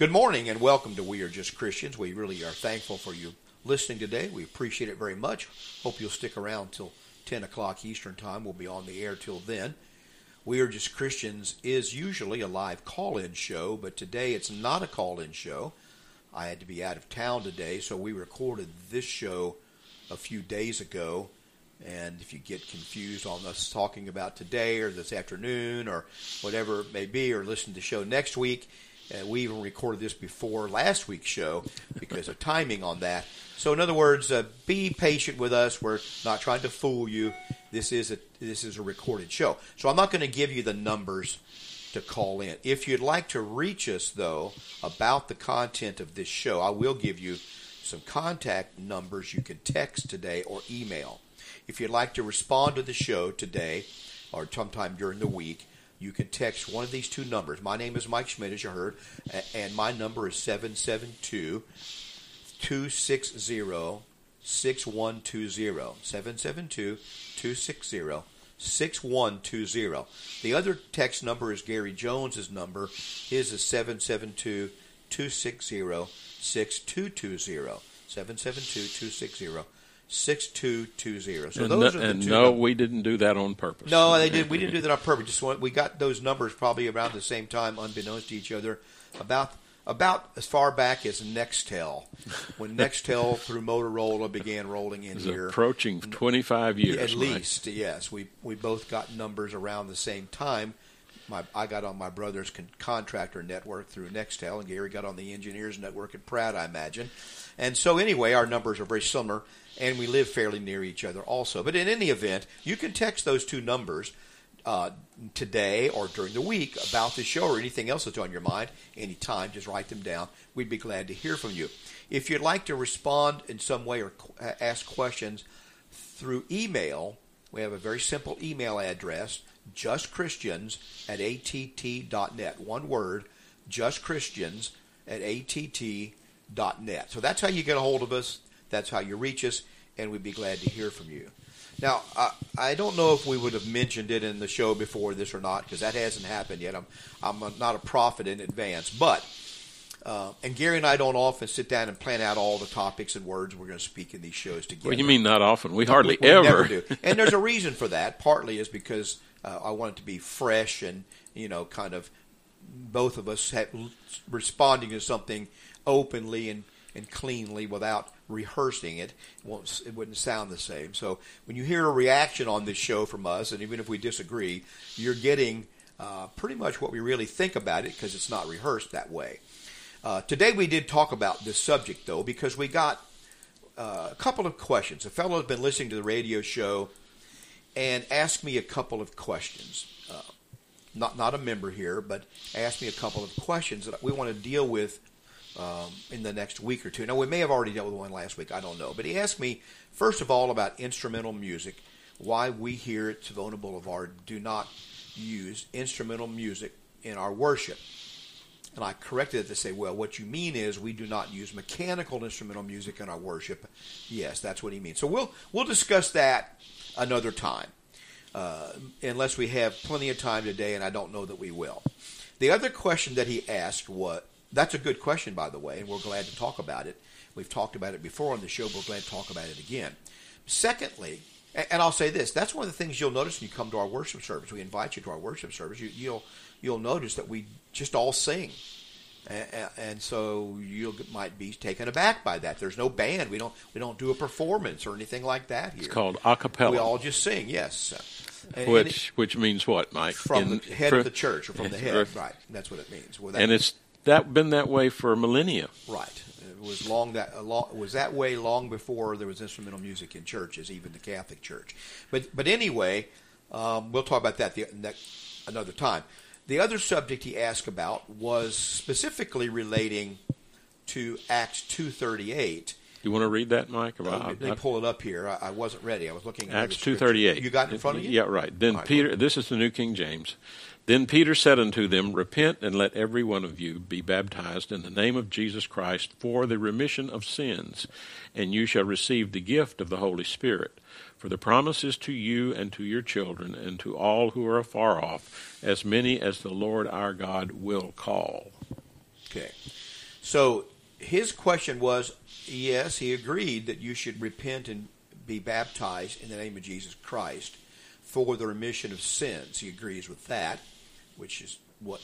Good morning and welcome to We Are Just Christians. We really are thankful for you listening today. We appreciate it very much. Hope you'll stick around till 10 o'clock Eastern Time. We'll be on the air till then. We Are Just Christians is usually a live call in show, but today it's not a call in show. I had to be out of town today, so we recorded this show a few days ago. And if you get confused on us talking about today or this afternoon or whatever it may be, or listen to the show next week, uh, we even recorded this before last week's show because of timing on that. So, in other words, uh, be patient with us. We're not trying to fool you. This is a this is a recorded show. So, I'm not going to give you the numbers to call in. If you'd like to reach us, though, about the content of this show, I will give you some contact numbers you can text today or email. If you'd like to respond to the show today or sometime during the week, you can text one of these two numbers. My name is Mike Schmidt, as you heard, and my number is 772 260 6120. 772 260 6120. The other text number is Gary Jones's number. His is 772 260 6220. 772 260 6220. So and those no, are the and two no, numbers. we didn't do that on purpose. No, they did. We didn't do that on purpose. Just want, we got those numbers probably around the same time, unbeknownst to each other, about about as far back as Nextel, when Nextel through Motorola began rolling in here. approaching 25 years. At least, yes. We we both got numbers around the same time. My I got on my brother's con- contractor network through Nextel, and Gary got on the engineers network at Pratt, I imagine. And so, anyway, our numbers are very similar, and we live fairly near each other also. But in any event, you can text those two numbers uh, today or during the week about the show or anything else that's on your mind anytime. Just write them down. We'd be glad to hear from you. If you'd like to respond in some way or qu- ask questions through email, we have a very simple email address justchristians at att.net. One word, justchristians at att.net. So that's how you get a hold of us. That's how you reach us, and we'd be glad to hear from you. Now, I, I don't know if we would have mentioned it in the show before this or not, because that hasn't happened yet. I'm, I'm a, not a prophet in advance, but uh, and Gary and I don't often sit down and plan out all the topics and words we're going to speak in these shows together. Well, you mean not often? We hardly We- we ever. never do. And there's a reason for that. Partly is because uh, I want it to be fresh and you know, kind of both of us have, responding to something openly and, and cleanly without rehearsing it. It, won't, it wouldn't sound the same. So when you hear a reaction on this show from us, and even if we disagree, you're getting uh, pretty much what we really think about it because it's not rehearsed that way. Uh, today we did talk about this subject though because we got uh, a couple of questions. A fellow has been listening to the radio show and asked me a couple of questions. Uh, not not a member here, but asked me a couple of questions that we want to deal with um, in the next week or two. Now we may have already dealt with one last week. I don't know, but he asked me first of all about instrumental music. Why we here at Savona Boulevard do not use instrumental music in our worship. And I corrected it to say, well, what you mean is we do not use mechanical instrumental music in our worship. Yes, that's what he means. So we'll we'll discuss that another time, uh, unless we have plenty of time today, and I don't know that we will. The other question that he asked was that's a good question, by the way, and we're glad to talk about it. We've talked about it before on the show, but we're glad to talk about it again. Secondly, and I'll say this: that's one of the things you'll notice when you come to our worship service. We invite you to our worship service. You, you'll you'll notice that we just all sing. And, and so you might be taken aback by that. There's no band. We don't we don't do a performance or anything like that here. It's called a cappella. We all just sing. Yes. And- which which means what, Mike? from In- the head for- of the church or from the head, Right. right? That's what it means. Well, that- And it's that been that way for millennia. Right. It was long that long, was that way long before there was instrumental music in churches, even the Catholic Church. But but anyway, um, we'll talk about that the, next, another time. The other subject he asked about was specifically relating to Acts two thirty eight. You want to read that, Mike? About, Let me pull it up here. I, I wasn't ready. I was looking at Acts two thirty eight. You got it in front of you? Yeah, right. Then right, Peter. This is the New King James. Then Peter said unto them, Repent and let every one of you be baptized in the name of Jesus Christ for the remission of sins, and you shall receive the gift of the Holy Spirit. For the promise is to you and to your children and to all who are afar off, as many as the Lord our God will call. Okay. So his question was yes, he agreed that you should repent and be baptized in the name of Jesus Christ for the remission of sins. He agrees with that, which is what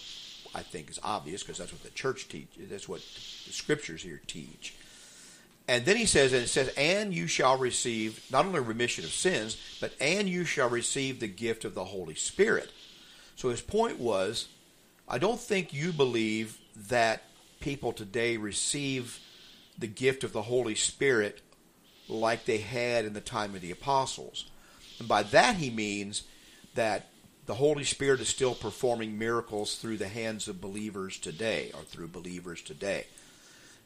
I think is obvious because that's what the church teaches. That's what the scriptures here teach. And then he says, and it says, and you shall receive not only remission of sins, but and you shall receive the gift of the Holy Spirit. So his point was, I don't think you believe that people today receive the gift of the Holy Spirit like they had in the time of the apostles. And by that he means that the Holy Spirit is still performing miracles through the hands of believers today, or through believers today.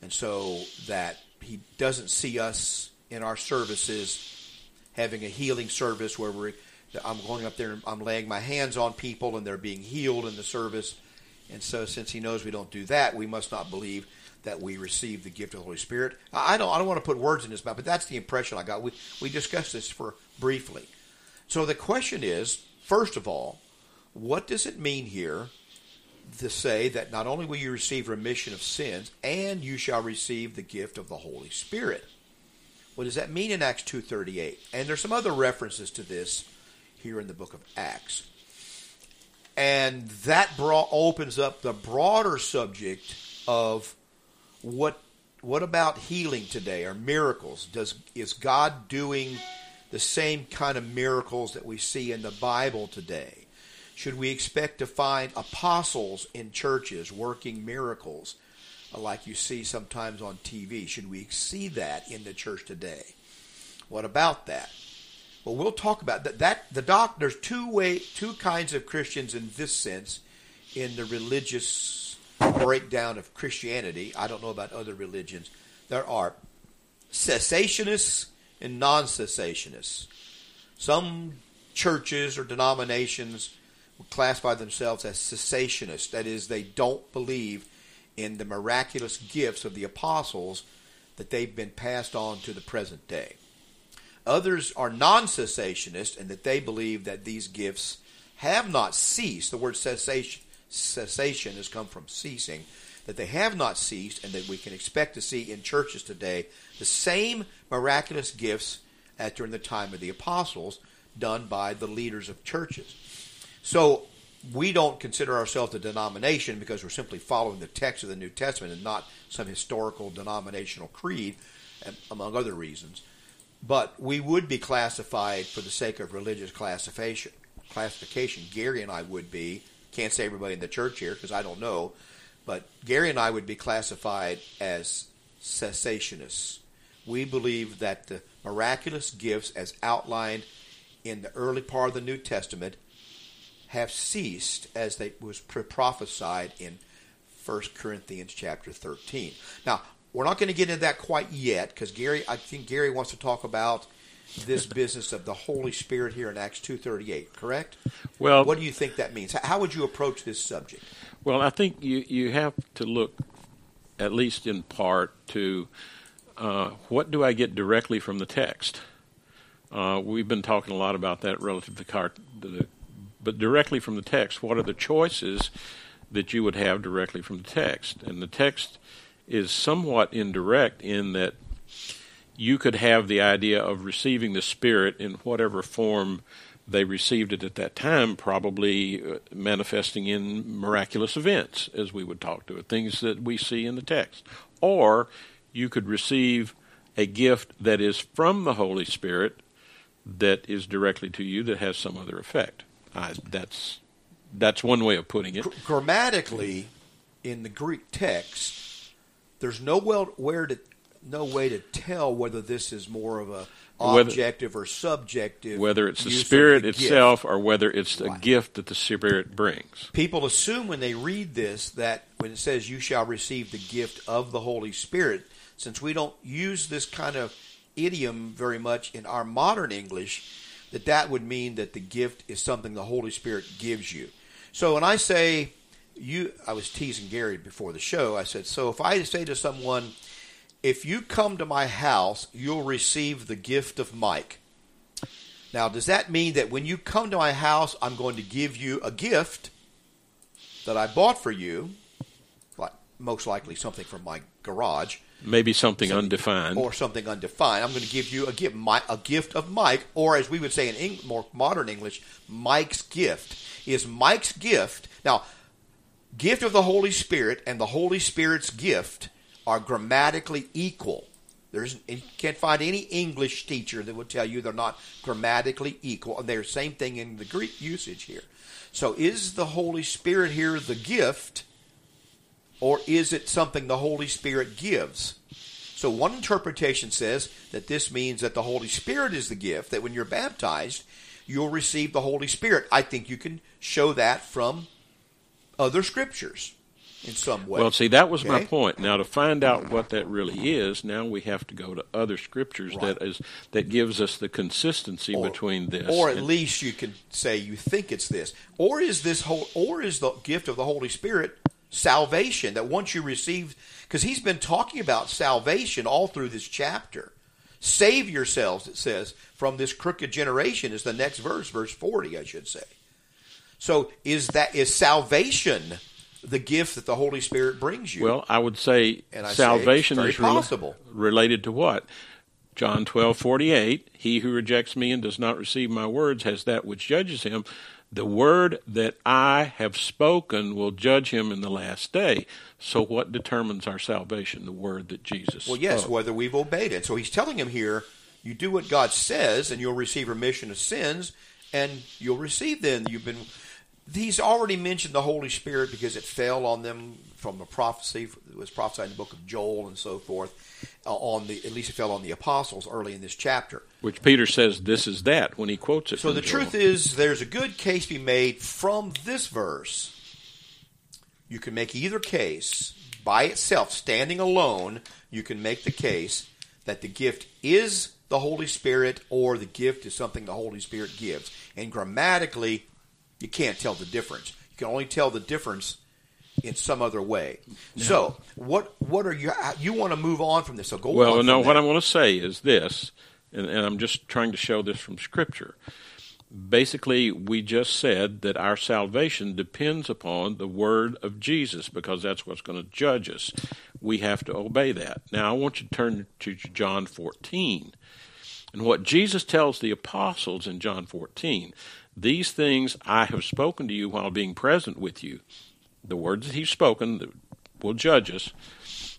And so that he doesn't see us in our services having a healing service where we're I'm going up there and I'm laying my hands on people and they're being healed in the service. And so since he knows we don't do that, we must not believe that we receive the gift of the Holy Spirit. I don't I don't want to put words in his mouth, but that's the impression I got. We we discussed this for briefly. So the question is, first of all, what does it mean here to say that not only will you receive remission of sins, and you shall receive the gift of the Holy Spirit? What does that mean in Acts 2.38? And there's some other references to this here in the book of Acts. And that bra- opens up the broader subject of what what about healing today or miracles? Does is God doing the same kind of miracles that we see in the Bible today? Should we expect to find apostles in churches working miracles like you see sometimes on TV? Should we see that in the church today? What about that? Well, we'll talk about that. That the doc. There's two way, two kinds of Christians in this sense, in the religious breakdown of Christianity. I don't know about other religions. There are cessationists and non-cessationists. Some churches or denominations classify themselves as cessationists. That is, they don't believe in the miraculous gifts of the apostles that they've been passed on to the present day. Others are non cessationists and that they believe that these gifts have not ceased. The word cessation, cessation has come from ceasing, that they have not ceased and that we can expect to see in churches today the same miraculous gifts as during the time of the apostles done by the leaders of churches. So we don't consider ourselves a denomination because we're simply following the text of the New Testament and not some historical denominational creed, um, among other reasons. But we would be classified for the sake of religious classification. Classification. Gary and I would be. Can't say everybody in the church here because I don't know, but Gary and I would be classified as cessationists. We believe that the miraculous gifts, as outlined in the early part of the New Testament, have ceased as they was prophesied in 1 Corinthians chapter 13. Now, we're not going to get into that quite yet because Gary, I think Gary wants to talk about this business of the Holy Spirit here in Acts 2:38, correct? Well, what do you think that means? How would you approach this subject? Well, I think you you have to look at least in part to uh, what do I get directly from the text. Uh, we've been talking a lot about that relative to car, the but directly from the text. What are the choices that you would have directly from the text? And the text is somewhat indirect in that you could have the idea of receiving the Spirit in whatever form they received it at that time, probably uh, manifesting in miraculous events, as we would talk to it, things that we see in the text. Or you could receive a gift that is from the Holy Spirit that is directly to you that has some other effect. Uh, that's that's one way of putting it. Grammatically, in the Greek text, there's no well where to no way to tell whether this is more of a objective whether, or subjective. Whether it's the Spirit the itself gift. or whether it's right. a gift that the Spirit brings. People assume when they read this that when it says you shall receive the gift of the Holy Spirit, since we don't use this kind of idiom very much in our modern English, that that would mean that the gift is something the Holy Spirit gives you. So when I say you, I was teasing Gary before the show. I said, so if I say to someone, if you come to my house, you'll receive the gift of Mike. Now, does that mean that when you come to my house, I'm going to give you a gift that I bought for you, like most likely something from my garage Maybe something undefined. or something undefined. I'm going to give you a gift, my, a gift of Mike, or as we would say in Eng, more modern English, Mike's gift. Is Mike's gift now? Gift of the Holy Spirit and the Holy Spirit's gift are grammatically equal. There's you can't find any English teacher that will tell you they're not grammatically equal. And they're the same thing in the Greek usage here. So is the Holy Spirit here the gift, or is it something the Holy Spirit gives? So one interpretation says that this means that the Holy Spirit is the gift, that when you're baptized, you'll receive the Holy Spirit. I think you can show that from other scriptures in some way. Well, see, that was my point. Now, to find out what that really is, now we have to go to other scriptures Right. that is that gives us the consistency Or- between this. Or at and- least you can say you think it's this. Or is this whole or is the gift of the Holy Spirit salvation that once you receive because he's been talking about salvation all through this chapter. Save yourselves, it says, from this crooked generation is the next verse, verse 40, I should say. So is that is salvation the gift that the Holy Spirit brings you? Well, I would say And I salvation very is possible. related to what? John twelve forty eight. He who rejects me and does not receive my words has that which judges him. The word that I have spoken will judge him in the last day. So, what determines our salvation? The word that Jesus Well, yes, spoke. whether we've obeyed it. So he's telling him here, you do what God says, and you'll receive remission of sins, and you'll receive then. You've been. He's already mentioned the Holy Spirit because it fell on them from the prophecy. It was prophesied in the book of Joel and so forth. Uh, on the at least it fell on the apostles early in this chapter. Which Peter says this is that when he quotes it. So from the Joel. truth is, there's a good case to be made from this verse. You can make either case by itself, standing alone. You can make the case that the gift is the Holy Spirit, or the gift is something the Holy Spirit gives. And grammatically, you can't tell the difference. You can only tell the difference in some other way. So, what what are you? You want to move on from this? So go Well, on. no, what. I want to say is this, and, and I'm just trying to show this from Scripture. Basically, we just said that our salvation depends upon the word of Jesus because that's what's going to judge us. We have to obey that. Now, I want you to turn to John 14. And what Jesus tells the apostles in John 14 these things I have spoken to you while being present with you. The words that he's spoken will judge us.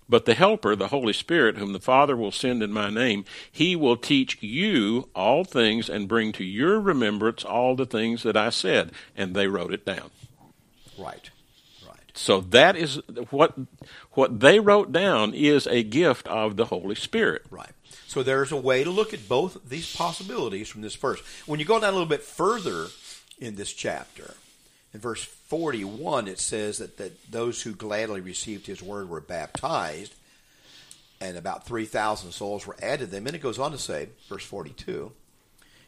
But the Helper, the Holy Spirit, whom the Father will send in my name, he will teach you all things and bring to your remembrance all the things that I said. And they wrote it down. right. So that is what what they wrote down is a gift of the Holy Spirit. Right. So there's a way to look at both these possibilities from this verse. When you go down a little bit further in this chapter, in verse 41, it says that, that those who gladly received his word were baptized, and about 3,000 souls were added to them. And it goes on to say, verse 42,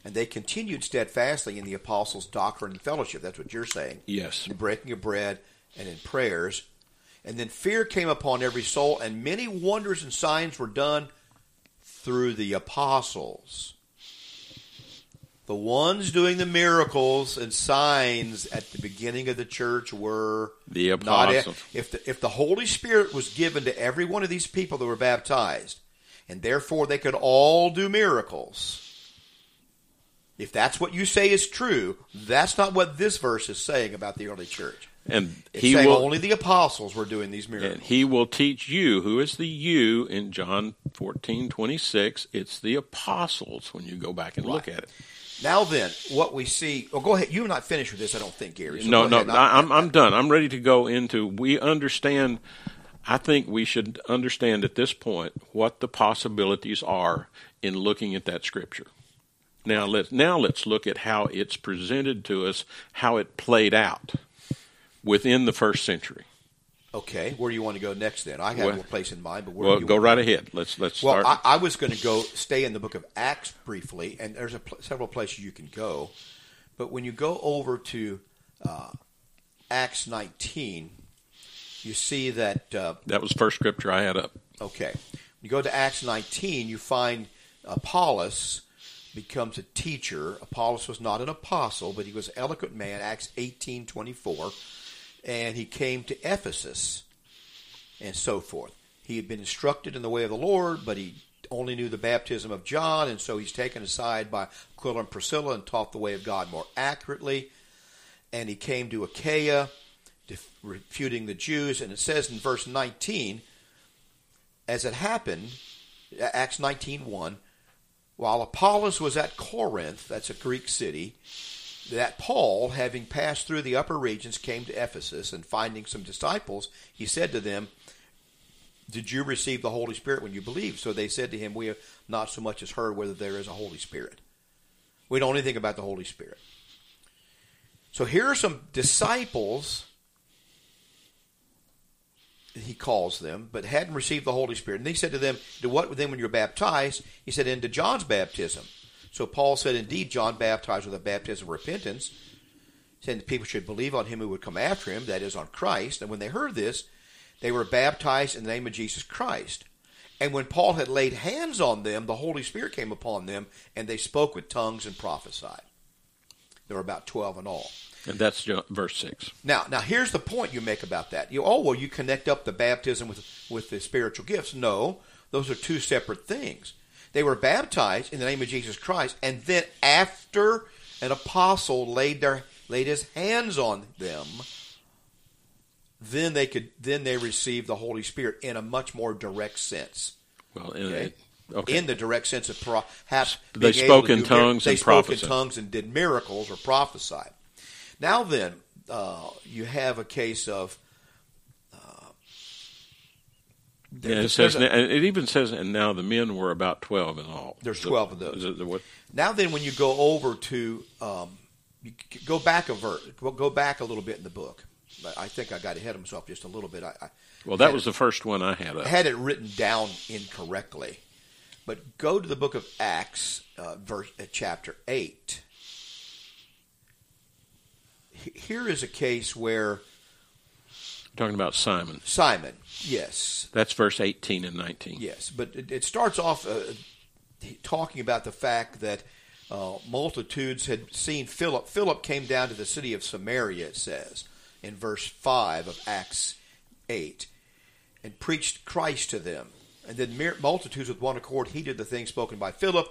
and they continued steadfastly in the apostles' doctrine and fellowship. That's what you're saying Yes. in breaking of bread and in prayers. And then fear came upon every soul, and many wonders and signs were done through the apostles. The ones doing the miracles and signs at the beginning of the church were The not apostles. If the, if the Holy Spirit was given to every one of these people that were baptized, and therefore they could all do miracles, if that's what you say is true, that's not what this verse is saying about the early church. And he will only the apostles were doing these miracles. And he will teach you, who is the you in John fourteen twenty six. It's the apostles when you go back and look at it. Now then, what we see. Oh, go ahead. You're not finished with this, I don't think, Gary. So no, no. I, I'm I'm done. I'm ready to go into. We understand. I think we should understand at this point what the possibilities are in looking at that scripture. Now let's now let's look at how it's presented to us, how it played out within the first century. Okay, where do you want to go next? Then I have Well- a place in mind, but where Well, do you go right ahead. Let's let's Well, start. I, I was going to go stay in the book of Acts briefly, and there's a pl- several places you can go. But when you go over to uh, Acts 19, you see that uh, that was the first scripture I had up. Okay. When you go to Acts 19, you find Apollos becomes a teacher. Apollos was not an apostle, but he was an eloquent man, Acts 18:24, and he came to Ephesus. and so forth. He had been instructed in the way of the Lord, but he only knew the baptism of John, and so he's taken aside by Aquila and Priscilla and taught the way of God more accurately. And he came to Achaia, refuting the Jews, and it says in verse 19, as it happened, Acts 19.1, while Apollos was at Corinth, that's a Greek city, that Paul, having passed through the upper regions, came to Ephesus, and finding some disciples, he said to them, Did you receive the Holy Spirit when you believed? So they said to him, We have not so much as heard whether there is a Holy Spirit. We don't anything about the Holy Spirit. So here are some disciples he calls them, but hadn't received the Holy Spirit. And he said to them, To what then when you're baptized? He said, Into John's baptism. So Paul said, Indeed, John baptized with a baptism of repentance, saying that people should believe on him who would come after him, that is, on Christ. And when they heard this, they were baptized in the name of Jesus Christ. And when Paul had laid hands on them, the Holy Spirit came upon them, and they spoke with tongues and prophesied. There were about 12 in all. And that's verse six. Now, now here's the point you make about that. You oh well, you connect up the baptism with with the spiritual gifts. No, those are two separate things. They were baptized in the name of Jesus Christ, and then after an apostle laid their laid his hands on them, then they could then they received the Holy Spirit in a much more direct sense. Well, in, okay? okay. in the direct sense of perhaps they spoke in tongues they and spoke prophesied. in tongues and did miracles or prophesied. Now then, uh, you have a case of. Uh, yeah, it says. A, it even says, and now the men were about twelve in all. There's twelve of those. What? Now then, when you go over to, um, you go back a verse, go back a little bit in the book. I think I got ahead of myself just a little bit. I, I well, that was it, the first one I had. I had it written down incorrectly, but go to the book of Acts, uh, verse uh, chapter eight here is a case where talking about Simon. Simon, yes. That's verse 18 and 19. Yes, but it, it starts off uh, talking about the fact that uh, multitudes had seen Philip. Philip came down to the city of Samaria, it says, in verse 5 of Acts 8, and preached Christ to them. And then multitudes with one accord heeded the things spoken by Philip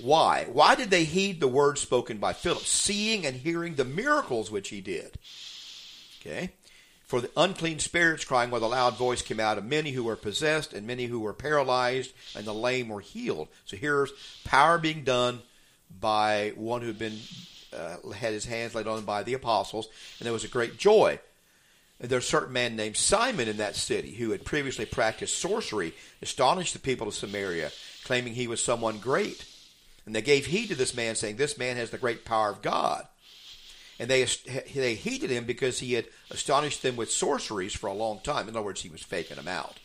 why? Why did they heed the words spoken by Philip, seeing and hearing the miracles which he did? Okay. For the unclean spirits crying with a loud voice came out of many who were possessed and many who were paralyzed and the lame were healed. So here's power being done by one who had been uh, had his hands laid on by the apostles, and there was a great joy. And there's a certain man named Simon in that city who had previously practiced sorcery, astonished the people of Samaria, claiming he was someone great. And they gave heed to this man, saying, This man has the great power of God. And they, they heeded him because he had astonished them with sorceries for a long time. In other words, he was faking them out.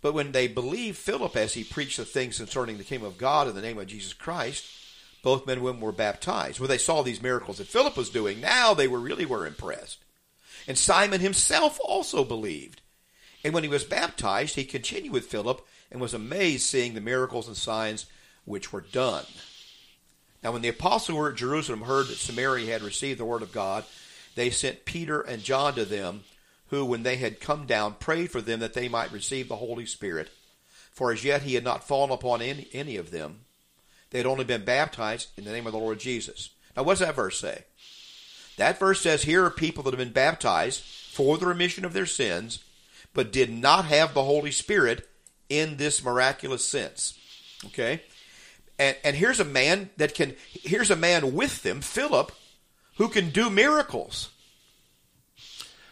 But when they believed Philip as he preached the things concerning the kingdom of God in the name of Jesus Christ, both men and women were baptized. When they saw these miracles that Philip was doing, now they were really were impressed. And Simon himself also believed. And when he was baptized, he continued with Philip and was amazed seeing the miracles and signs which were done. Now, when the apostles who were at Jerusalem heard that Samaria had received the word of God, they sent Peter and John to them, who, when they had come down, prayed for them that they might receive the Holy Spirit. For as yet he had not fallen upon any, any of them. They had only been baptized in the name of the Lord Jesus. Now, what does that verse say? That verse says here are people that have been baptized for the remission of their sins, but did not have the Holy Spirit in this miraculous sense. Okay? And, and here's a man that can, here's a man with them, Philip, who can do miracles.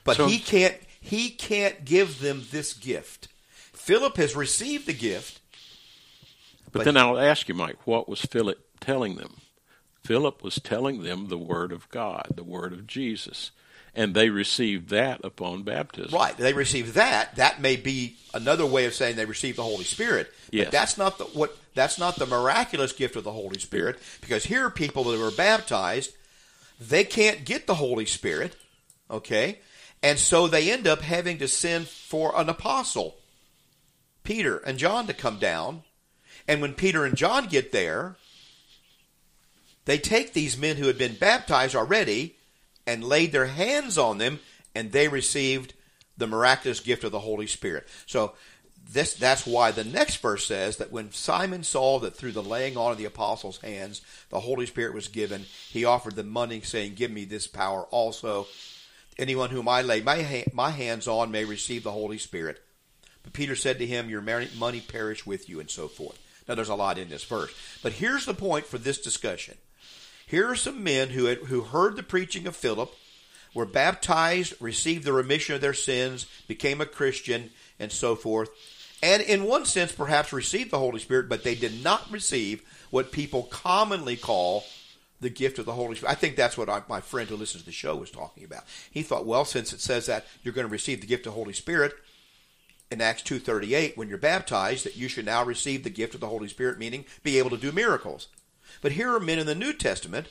But so, he can't, he can't give them this gift. Philip has received the gift. But, but then I'll ask you, Mike, what was Philip telling them? Philip was telling them the Word of God, the Word of Jesus and they received that upon baptism. Right. They received that. That may be another way of saying they received the Holy Spirit. Yes. But that's not the what that's not the miraculous gift of the Holy Spirit because here are people that were baptized, they can't get the Holy Spirit, okay? And so they end up having to send for an apostle, Peter and John to come down. And when Peter and John get there, they take these men who had been baptized already and laid their hands on them, and they received the miraculous gift of the Holy Spirit. So this that's why the next verse says that when Simon saw that through the laying on of the apostles' hands the Holy Spirit was given, he offered them money, saying, "Give me this power also. Anyone whom I lay my ha- my hands on may receive the Holy Spirit." But Peter said to him, "Your money perish with you," and so forth. Now there's a lot in this verse, but here's the point for this discussion. Here are some men who had, who heard the preaching of Philip, were baptized, received the remission of their sins, became a Christian, and so forth and in one sense perhaps received the Holy Spirit, but they did not receive what people commonly call the gift of the Holy Spirit. I think that's what I, my friend who listens to the show was talking about. He thought, well, since it says that you're going to receive the gift of the Holy Spirit in Acts 2.38 when you're baptized, that you should now receive the gift of the Holy Spirit, meaning be able to do miracles. But here are men in the New Testament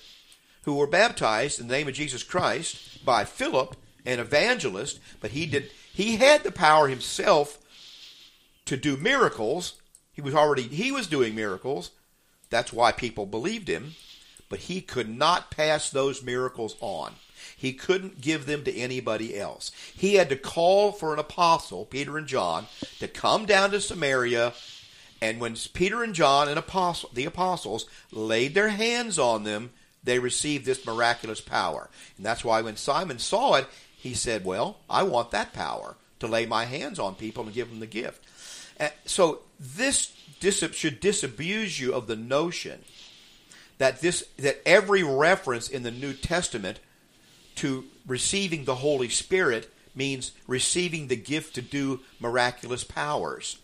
who were baptized in the name of Jesus Christ by Philip, an evangelist, but he did he had the power himself to do miracles. He was already he was doing miracles. That's why people believed him, but he could not pass those miracles on. He couldn't give them to anybody else. He had to call for an apostle, Peter and John, to come down to Samaria and when Peter and John and apostle, the apostles laid their hands on them, they received this miraculous power. And that's why when Simon saw it, he said, Well, I want that power to lay my hands on people and give them the gift. So this should disabuse you of the notion that this that every reference in the New Testament to receiving the Holy Spirit means receiving the gift to do miraculous powers,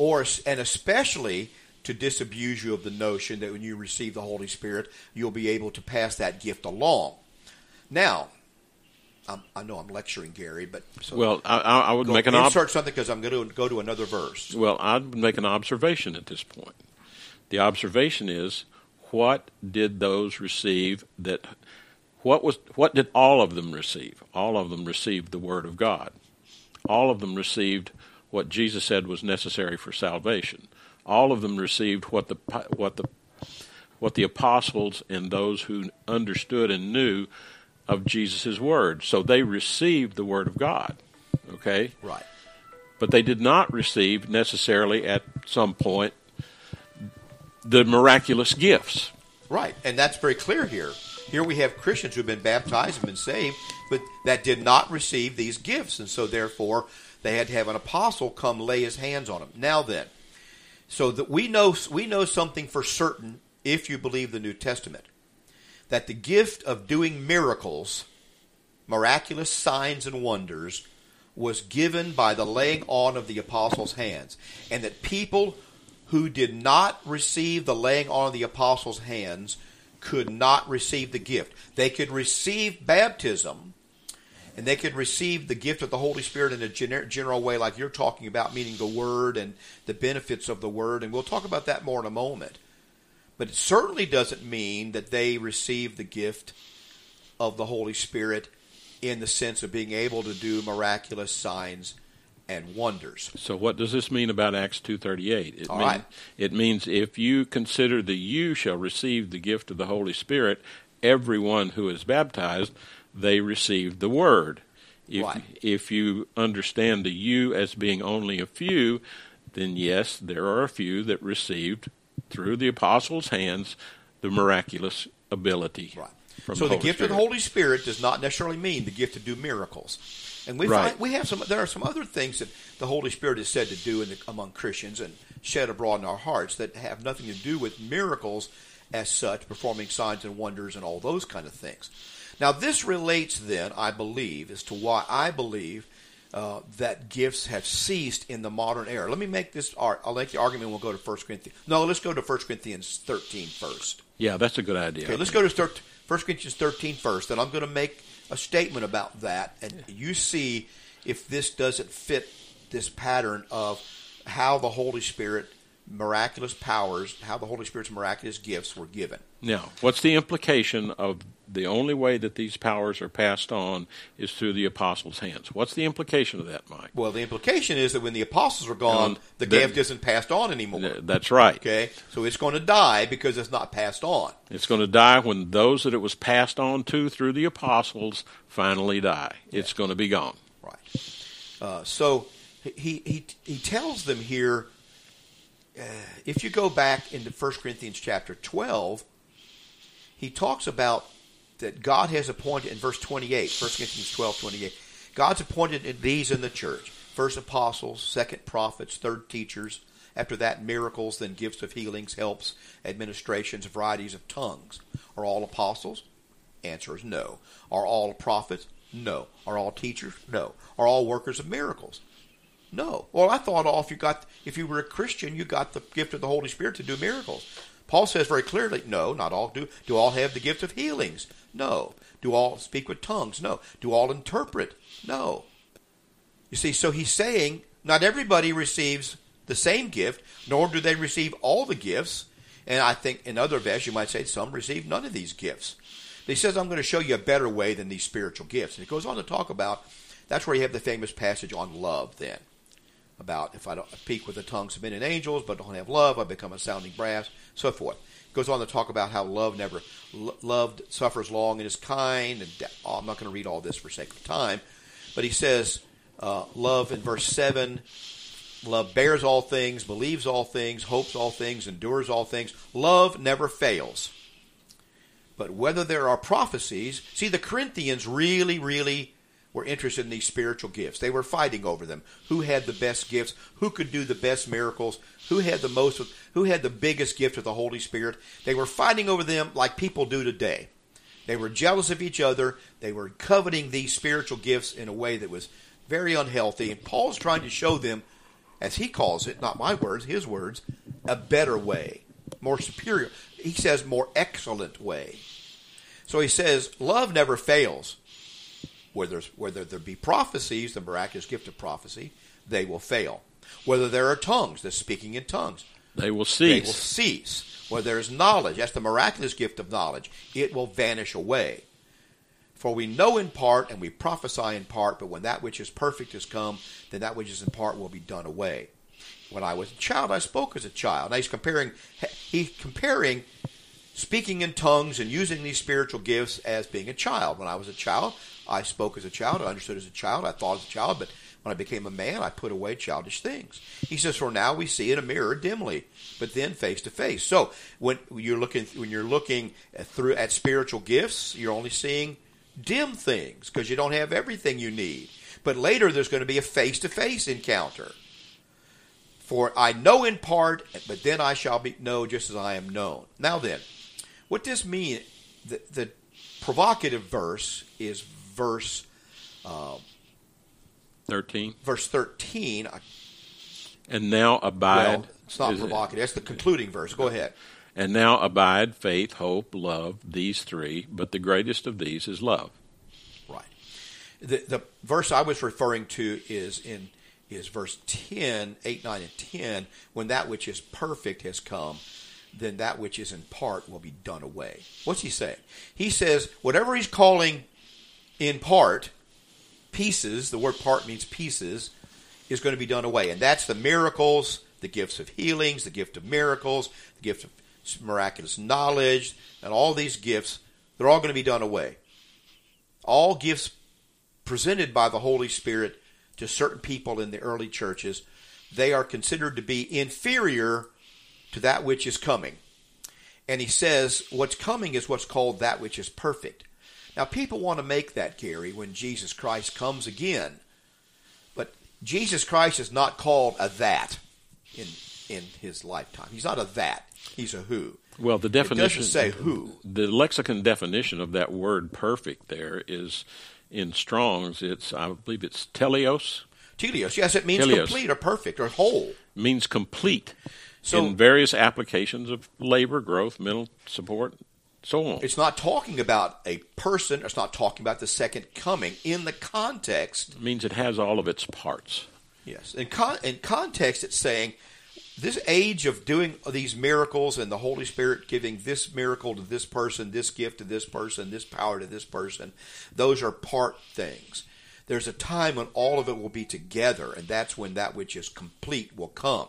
or and especially to disabuse you of the notion that when you receive the Holy Spirit, you'll be able to pass that gift along. Now, I'm, i know I'm lecturing Gary, but so well, I, I would make an insert ob- something because I'm going to go to another verse. Well, I'd make an observation at this point. The observation is, what did those receive that? What was what did all of them receive? All of them received the word of God. All of them received what Jesus said was necessary for salvation. All of them received what the what the what the apostles and those who understood and knew of Jesus' word. So they received the word of God. Okay? Right. But they did not receive necessarily at some point the miraculous gifts. Right. And that's very clear here. Here we have Christians who've been baptized and been saved, but that did not receive these gifts. And so therefore they had to have an apostle come lay his hands on them. Now then, so that we know we know something for certain if you believe the New Testament that the gift of doing miracles, miraculous signs and wonders, was given by the laying on of the apostles' hands, and that people who did not receive the laying on of the apostles' hands could not receive the gift. They could receive baptism, and they could receive the gift of the Holy Spirit in a general way, like you're talking about, meaning the Word and the benefits of the Word, and we'll talk about that more in a moment. But it certainly doesn't mean that they receive the gift of the Holy Spirit in the sense of being able to do miraculous signs and wonders. So what does this mean about Acts 2:38? It, mean, right. it means if you consider that you shall receive the gift of the Holy Spirit, everyone who is baptized, they received the word. If right. if you understand the you as being only a few, then yes, there are a few that received through the apostles' hands the miraculous ability. Right. so the, the gift Spirit. of the Holy Spirit does not necessarily mean the gift to do miracles. And we right. find we have some. There are some other things that the Holy Spirit is said to do the, among Christians and shed abroad in our hearts that have nothing to do with miracles as such, performing signs and wonders and all those kind of things. Now, this relates then, I believe, as to why I believe uh, that gifts have ceased in the modern era. Let me make this. I'll make the argument. We'll go to 1 Corinthians. No, let's go to 1 Corinthians 13 first. Yeah, that's a good idea. Okay, let's go to 1 Corinthians 13 first, and I'm going to make a statement about that, and you see if this doesn't fit this pattern of how the Holy Spirit miraculous powers, how the Holy Spirit's miraculous gifts were given. Now, what's the implication of the only way that these powers are passed on is through the apostles' hands? What's the implication of that, Mike? Well, the implication is that when the apostles are gone, um, the gift isn't passed on anymore. That's right. Okay, so it's going to die because it's not passed on. It's going to die when those that it was passed on to through the apostles finally die. It's going to be gone. Right. Uh, so he, he, he tells them here, Uh, if you go back into 1 Corinthians chapter 12, he talks about that God has appointed in verse 28, 1 Corinthians 12, 28, God's appointed these in the church. First apostles, second prophets, third teachers, after that miracles, then gifts of healings, helps, administrations, varieties of tongues. Are all apostles? Answer is no. Are all prophets? No. Are all teachers? No. Are all workers of miracles? No. Well, I thought all if you got if you were a Christian, you got the gift of the Holy Spirit to do miracles. Paul says very clearly, no, not all do. Do all have the gift of healings? No. Do all speak with tongues? No. Do all interpret? No. You see, so he's saying not everybody receives the same gift, nor do they receive all the gifts. And I think in other verses you might say some receive none of these gifts. But he says, I'm going to show you a better way than these spiritual gifts. And he goes on to talk about that's where you have the famous passage on love then. About if I don't speak with the tongues of men and angels, but don't have love, I become a sounding brass, so forth. Goes on to talk about how love never loved suffers long and is kind. And oh, I'm not going to read all this for sake of time, but he says uh, love in verse seven. Love bears all things, believes all things, hopes all things, endures all things. Love never fails. But whether there are prophecies, see, the Corinthians really, really were interested in these spiritual gifts. They were fighting over them. Who had the best gifts? Who could do the best miracles? Who had the most? Who had the biggest gift of the Holy Spirit? They were fighting over them like people do today. They were jealous of each other. They were coveting these spiritual gifts in a way that was very unhealthy. And Paul's trying to show them, as he calls it, not my words, his words, a better way, more superior. He says more excellent way. So he says, love never fails whether, whether there be prophecies, the miraculous gift of prophecy, they will fail. Whether there are tongues, the speaking in tongues, they will cease. They will cease. Where there is knowledge, that's the miraculous gift of knowledge, it will vanish away. For we know in part and we prophesy in part, but when that which is perfect has come, then that which is in part will be done away. When I was a child, I spoke as a child. Now he's comparing he's comparing speaking in tongues and using these spiritual gifts as being a child. When I was a child, I spoke as a child, I understood as a child, I thought as a child, but when I became a man, I put away childish things. He says, "For now we see in a mirror dimly, but then face to face." So when you're looking when you're looking through at spiritual gifts, you're only seeing dim things because you don't have everything you need. But later, there's going to be a face to face encounter. For I know in part, but then I shall be know just as I am known. Now then, what this mean? The, the provocative verse is verse uh, 13. Verse 13. And now abide. Well, it's not provocative. It? That's the concluding verse. Go ahead. And now abide faith, hope, love, these three, but the greatest of these is love. Right. The, the verse I was referring to is in is verse 10, 8, 9, and 10. When that which is perfect has come, then that which is in part will be done away. What's he saying? He says, whatever he's calling in part, pieces, the word part means pieces, is going to be done away. And that's the miracles, the gifts of healings, the gift of miracles, the gift of miraculous knowledge, and all these gifts, they're all going to be done away. All gifts presented by the Holy Spirit to certain people in the early churches, they are considered to be inferior to that which is coming. And he says, what's coming is what's called that which is perfect. Now, people want to make that, Gary, when Jesus Christ comes again. But Jesus Christ is not called a that in, in his lifetime. He's not a that. He's a who. Well, the definition say who. The lexicon definition of that word "perfect" there is in Strong's. It's I believe it's teleos. Teleos, yes, it means teleos. complete or perfect or whole. Means complete. So, in various applications of labor, growth, mental support, so on. It's not talking about a person. It's not talking about the second coming. In the context, it means it has all of its parts. Yes, in, con- in context, it's saying this age of doing these miracles and the Holy Spirit giving this miracle to this person, this gift to this person, this power to this person. Those are part things. There's a time when all of it will be together, and that's when that which is complete will come.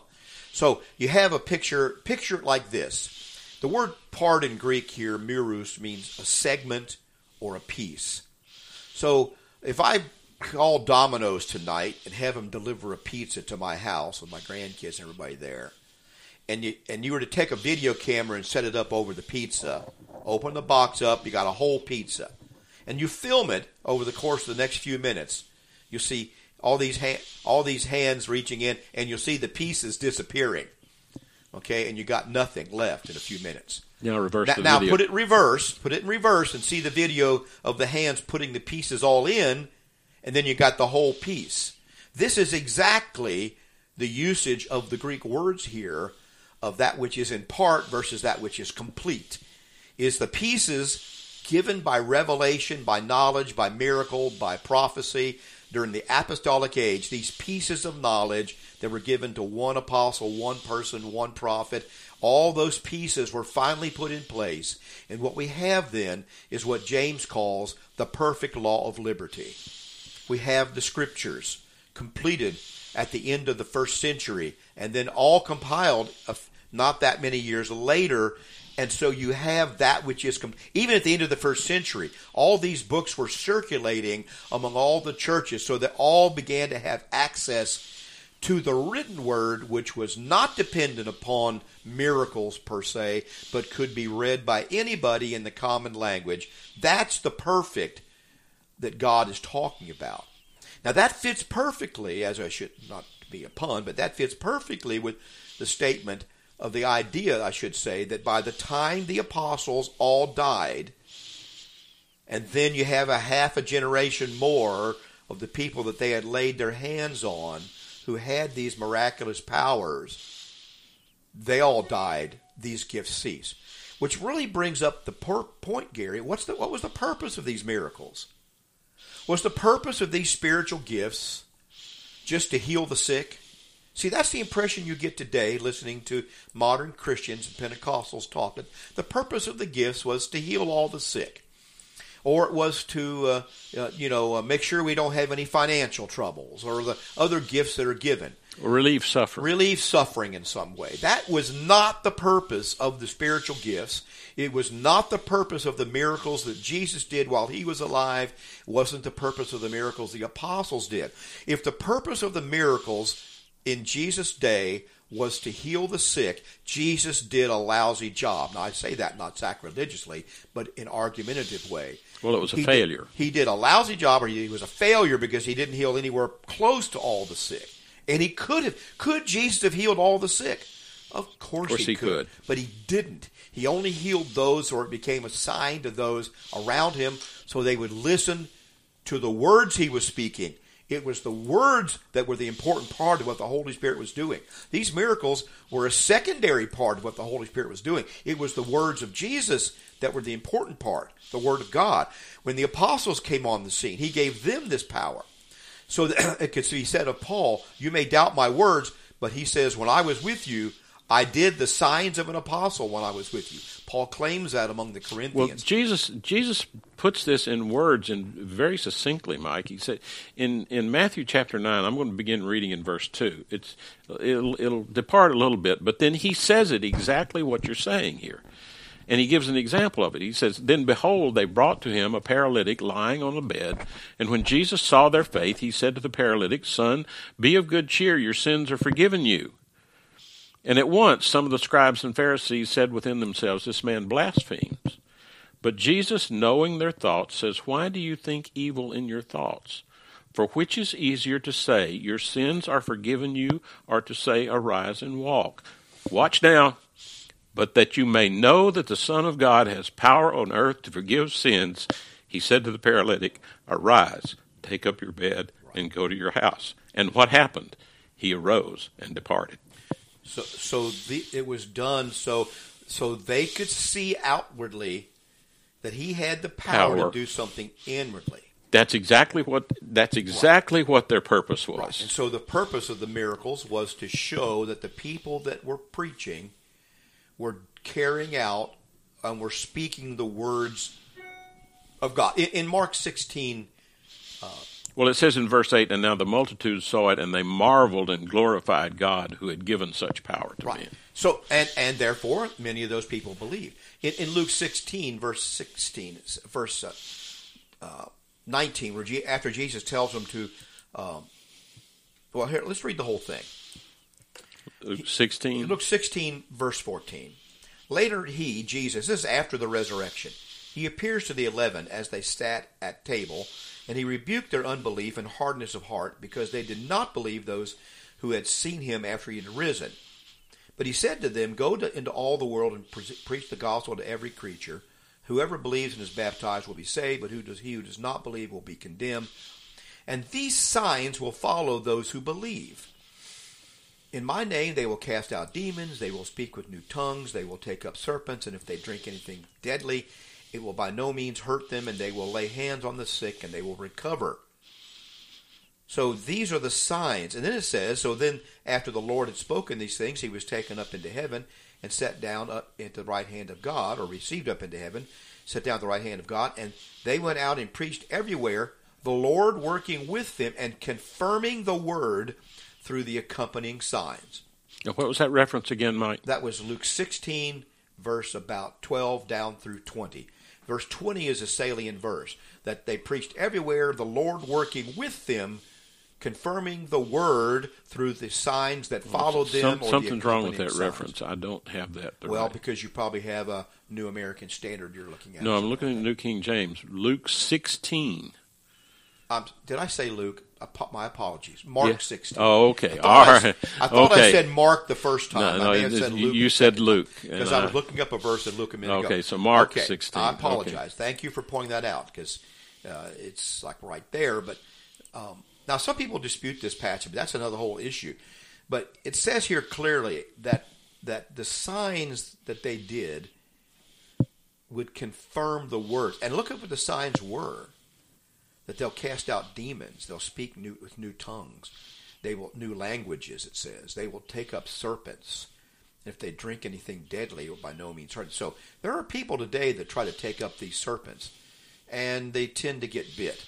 So you have a picture. Picture it like this the word part in Greek here, mirus, means a segment or a piece. So if I call Domino's tonight and have them deliver a pizza to my house with my grandkids and everybody there, and you and you were to take a video camera and set it up over the pizza, open the box up, you got a whole pizza, and you film it over the course of the next few minutes, you'll see all these ha- all these hands reaching in, and you'll see the pieces disappearing. Okay, and you got nothing left in a few minutes. Now reverse Now, now put it reverse. Put it in reverse and see the video of the hands putting the pieces all in, and then you got the whole piece. This is exactly the usage of the Greek words here of that which is in part versus that which is complete. Is the pieces given by revelation, by knowledge, by miracle, by prophecy during the apostolic age, these pieces of knowledge that were given to one apostle, one person, one prophet, all those pieces were finally put in place. And what we have then is what James calls the perfect law of liberty. We have the scriptures completed at the end of the first century and then all compiled not that many years later. And so you have that which is, even at the end of the first century, all these books were circulating among all the churches so that all began to have access to the written word, which was not dependent upon miracles per se, but could be read by anybody in the common language. That's the perfect that God is talking about. Now that fits perfectly, as I should not be a pun, but that fits perfectly with the statement of the idea, I should say, that by the time the apostles all died, and then you have a half a generation more of the people that they had laid their hands on who had these miraculous powers, they all died. These gifts cease. Which really brings up the per- point, Gary. What's the, what was the purpose of these miracles? Was the purpose of these spiritual gifts just to heal the sick? See, that's the impression you get today listening to modern Christians and Pentecostals talk. That the purpose of the gifts was to heal all the sick, or it was to, uh, uh, you know, uh, make sure we don't have any financial troubles, or the other gifts that are given Relieve suffering. relieve suffering in some way. That was not the purpose of the spiritual gifts. It was not the purpose of the miracles that Jesus did while he was alive. It wasn't the purpose of the miracles the apostles did. If the purpose of the miracles in Jesus' day was to heal the sick, Jesus did a lousy job. Now I say that not sacrilegiously, but in argumentative way. Well, it was a He did- failure. he did a lousy job, or he was a failure because he didn't heal anywhere close to all the sick. And he could have. Could Jesus have healed all the sick? Of course, course he could. But he didn't. He only healed those, or it became a sign to those around him, so they would listen to the words he was speaking. It was the words that were the important part of what the Holy Spirit was doing. These miracles were a secondary part of what the Holy Spirit was doing. It was the words of Jesus that were the important part, the Word of God. When the apostles came on the scene, he gave them this power. So that it could be said of Paul, You may doubt my words, but he says, When I was with you, I did the signs of an apostle when I was with you. Paul claims that among the Well, Corinthians. Jesus Jesus puts this in words and very succinctly, Mike. He said in in Matthew chapter nine. I'm going to begin reading in verse two. It's it'll, it'll depart a little bit, but then he says it exactly what you're saying here, and he gives an example of it. He says, "Then behold, they brought to him a paralytic lying on a bed, and when Jesus saw their faith, he said to the paralytic, Son, be of good cheer; your sins are forgiven you." And at once some of the scribes and Pharisees said within themselves, This man blasphemes. But Jesus, knowing their thoughts, says, Why do you think evil in your thoughts? For which is easier to say, Your sins are forgiven you, or to say, Arise and walk? Watch now. But that you may know that the Son of God has power on earth to forgive sins, he said to the paralytic, Arise, take up your bed, and go to your house. And what happened? He arose and departed. So, so the, it was done so so they could see outwardly that he had the power, Power. to do something inwardly. That's exactly what that's exactly what their purpose was. And so the purpose of the miracles was to show that the people that were preaching were carrying out and were speaking the words of God. In, in Mark 16, uh, Well, it says in verse eight, and now the multitude saw it, and they marveled and glorified God who had given such power to right. men. So and and therefore many of those people believed. In, in Luke 16, verse 16, verse uh, uh, 19, where Je- after Jesus tells them to, um, well, here let's read the whole thing. Luke 16. Luke 16, verse 14. Later, he, Jesus, this is after the resurrection, he appears to the eleven as they sat at table, and he rebuked their unbelief and hardness of heart because they did not believe those who had seen him after he had risen. But he said to them, Go to, into all the world and pre- preach the gospel to every creature. Whoever believes and is baptized will be saved, but who does, he who does not believe will be condemned. And these signs will follow those who believe. In my name they will cast out demons, they will speak with new tongues, they will take up serpents, and if they drink anything deadly, it will by no means hurt them, and they will lay hands on the sick, and they will recover. So these are the signs. And then it says, So then, after the Lord had spoken these things, he was taken up into heaven and set down up into the right hand of God, or received up into heaven, set down at the right hand of God. And they went out and preached everywhere, the Lord working with them and confirming the word through the accompanying signs. Now, what was that reference again, Mike? That was Luke 16, verse about 12 down through 20. Verse 20 is a salient verse that they preached everywhere, the Lord working with them, confirming the word through the signs that followed them. Some, or the something's wrong with that accompanying reference. I don't have that. the Well, right- because you probably have a New American Standard you're looking at. no, I'm looking at New King James. Luke 16. Um, did I say Luke? My apologies. Mark Yeah. 16. Oh, okay. I thought, All I, s- right. I, thought I said Mark the first time. No, no, I may have it- said you- Luke you said Luke, Because and I was looking up a verse that Luke a minute ago. Okay, so Mark Okay, 16, I okay. apologize. Thank you for pointing that out because uh, it's like right there. But um, now some people dispute this passage, but that's another whole issue. But it says here clearly that that the signs that they did would confirm the words. And look at what the signs were that they'll cast out demons, they'll speak new, with new tongues, they will new languages. It says they will take up serpents. If they drink anything deadly, will by no means hurt. So there are people today that try to take up these serpents, and they tend to get bit.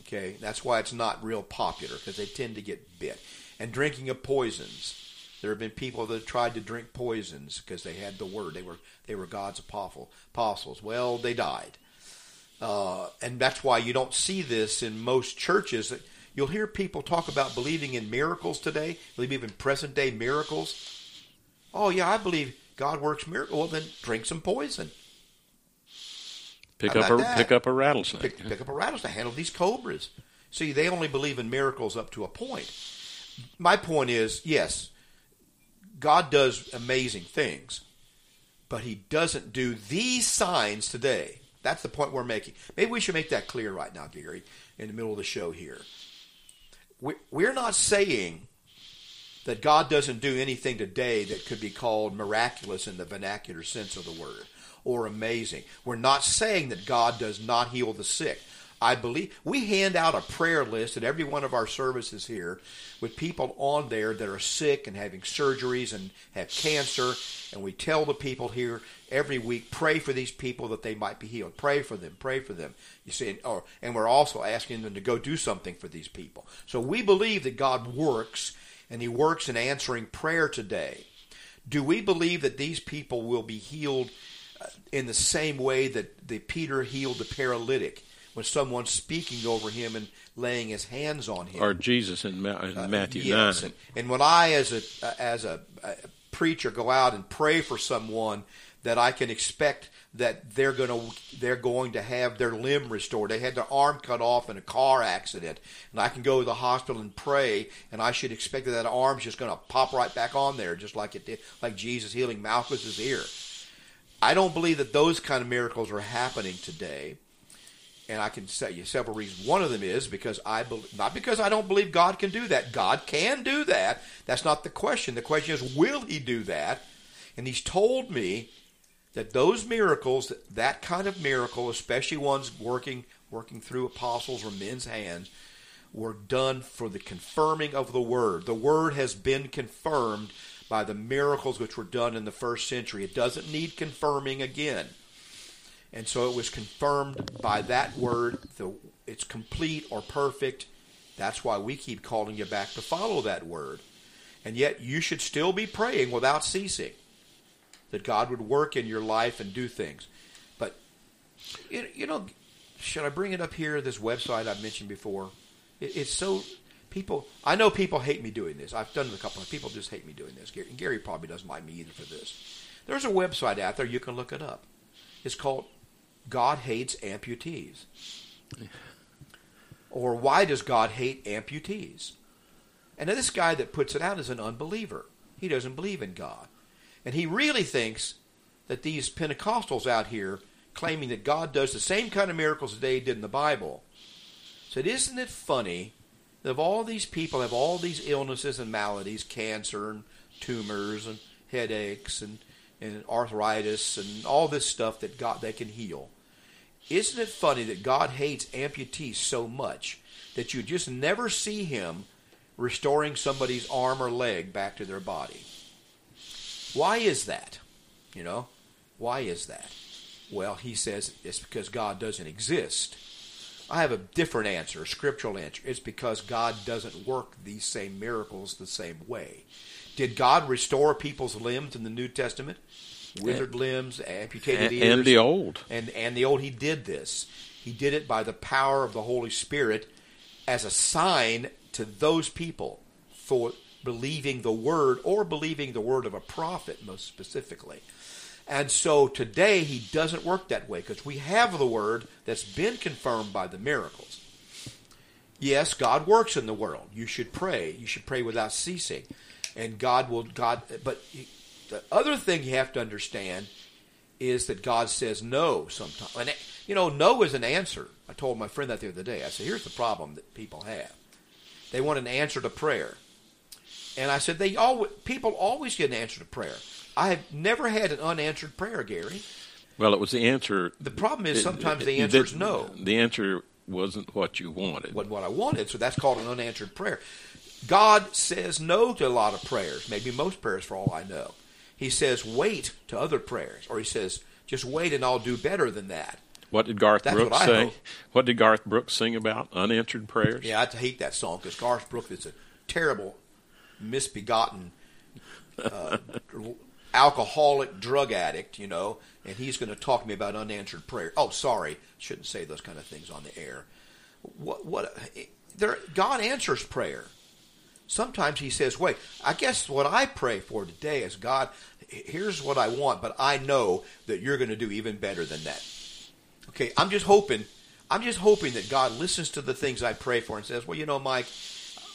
Okay, that's why it's not real popular because they tend to get bit. And drinking of poisons. There have been people that tried to drink poisons because they had the word. They were they were God's apostle, apostles. Well, they died. Uh, and that's why you don't see this in most churches. You'll hear people talk about believing in miracles today, believe in present day miracles. Oh yeah, I believe God works miracles. Well, then drink some poison. Pick up a that? pick up a rattlesnake. Pick, pick up a rattlesnake, handle these cobras. See, they only believe in miracles up to a point. My point is, yes, God does amazing things, but He doesn't do these signs today. That's the point we're making. Maybe we should make that clear right now, Gary, in the middle of the show here. We- We're not saying that God doesn't do anything today that could be called miraculous in the vernacular sense of the word or amazing. We're not saying that God does not heal the sick. I believe we hand out a prayer list at every one of our services here with people on there that are sick and having surgeries and have cancer, and we tell the people here every week, pray for these people that they might be healed. Pray for them, pray for them. You see, and, or, and we're also asking them to go do something for these people. So we believe that God works, and He works in answering prayer today. Do we believe that these people will be healed uh, in the same way that the Peter healed the paralytic when someone's speaking over him and laying his hands on him? Or Jesus in, Ma- in uh, Matthew yes. 9. And, and when I, as a as a, a preacher, go out and pray for someone, that I can expect that they're going to they're going to have their limb restored. They had their arm cut off in a car accident, and I can go to the hospital and pray, and I should expect that that arm's just going to pop right back on there, just like it did, like Jesus healing Malchus's ear. I don't believe that those kind of miracles are happening today and I can tell you several reasons. One of them is because I believe, not because I don't believe God can do that. God can do that. That's not the question. The question is, will He do that? And He's told me that those miracles, that kind of miracle, especially ones working working through apostles or men's hands, were done for the confirming of the word. The word has been confirmed by the miracles which were done in the first century. It doesn't need confirming again. And so it was confirmed by that word. The, it's complete or perfect. That's why we keep calling you back to follow that word. And yet you should still be praying without ceasing that God would work in your life and do things. But, you know, should I bring it up here? This website I've mentioned before. It, it's so people. I know people hate me doing this. I've done it a couple of people just hate me doing this. Gary, Gary probably doesn't like me either for this. There's a website out there you can look it up. It's called God Hates Amputees. Or why does God hate amputees? And this guy that puts it out is an unbeliever. He doesn't believe in God. And he really thinks that these Pentecostals out here claiming that God does the same kind of miracles that they did in the Bible. Said, isn't it funny that of all these people have all these illnesses and maladies, cancer and tumors and headaches and, and arthritis and all this stuff that God they can heal. Isn't it funny that God hates amputees so much that you just never see him restoring somebody's arm or leg back to their body? Why is that? You know, why is that? Well, he says it's because God doesn't exist. I have a different answer, a scriptural answer. It's because God doesn't work these same miracles the same way. Did God restore people's limbs in the New Testament? Withered limbs, amputated and, ears, and the old, and and the old. He did this. He did it by the power of the Holy Spirit as a sign to those people for believing the word or believing the word of a prophet, most specifically. And so today he doesn't work that way because we have the word that's been confirmed by the miracles. Yes, God works in the world. You should pray. You should pray without ceasing. And God will God but the other thing you have to understand is that God says no sometimes. And, you know, no is an answer. I told my friend that the other day. I said, here's the problem that people have. They want an answer to prayer. And I said, they always, people always get an answer to prayer. I have never had an unanswered prayer, Gary. Well, it was the answer. The problem is sometimes it, the answer is no. The answer wasn't what you wanted. What what I wanted, so that's called an unanswered prayer. God says no to a lot of prayers, maybe most prayers for all I know he says wait to other prayers, or he says just wait and I'll do better than that. What did Garth That's Brooks what say? Hope. What did Garth Brooks sing about? Unanswered prayers. Yeah, I hate that song because Garth Brooks is a terrible, misbegotten, uh, alcoholic drug addict. You know, and he's going to talk to me about unanswered prayer. Oh, sorry, shouldn't say those kind of things on the air. What? What? There, God answers prayer. Sometimes he says, wait, I guess what I pray for today is God, here's what I want, but I know that you're going to do even better than that. Okay, I'm just hoping, I'm just hoping that God listens to the things I pray for and says, well, you know, Mike,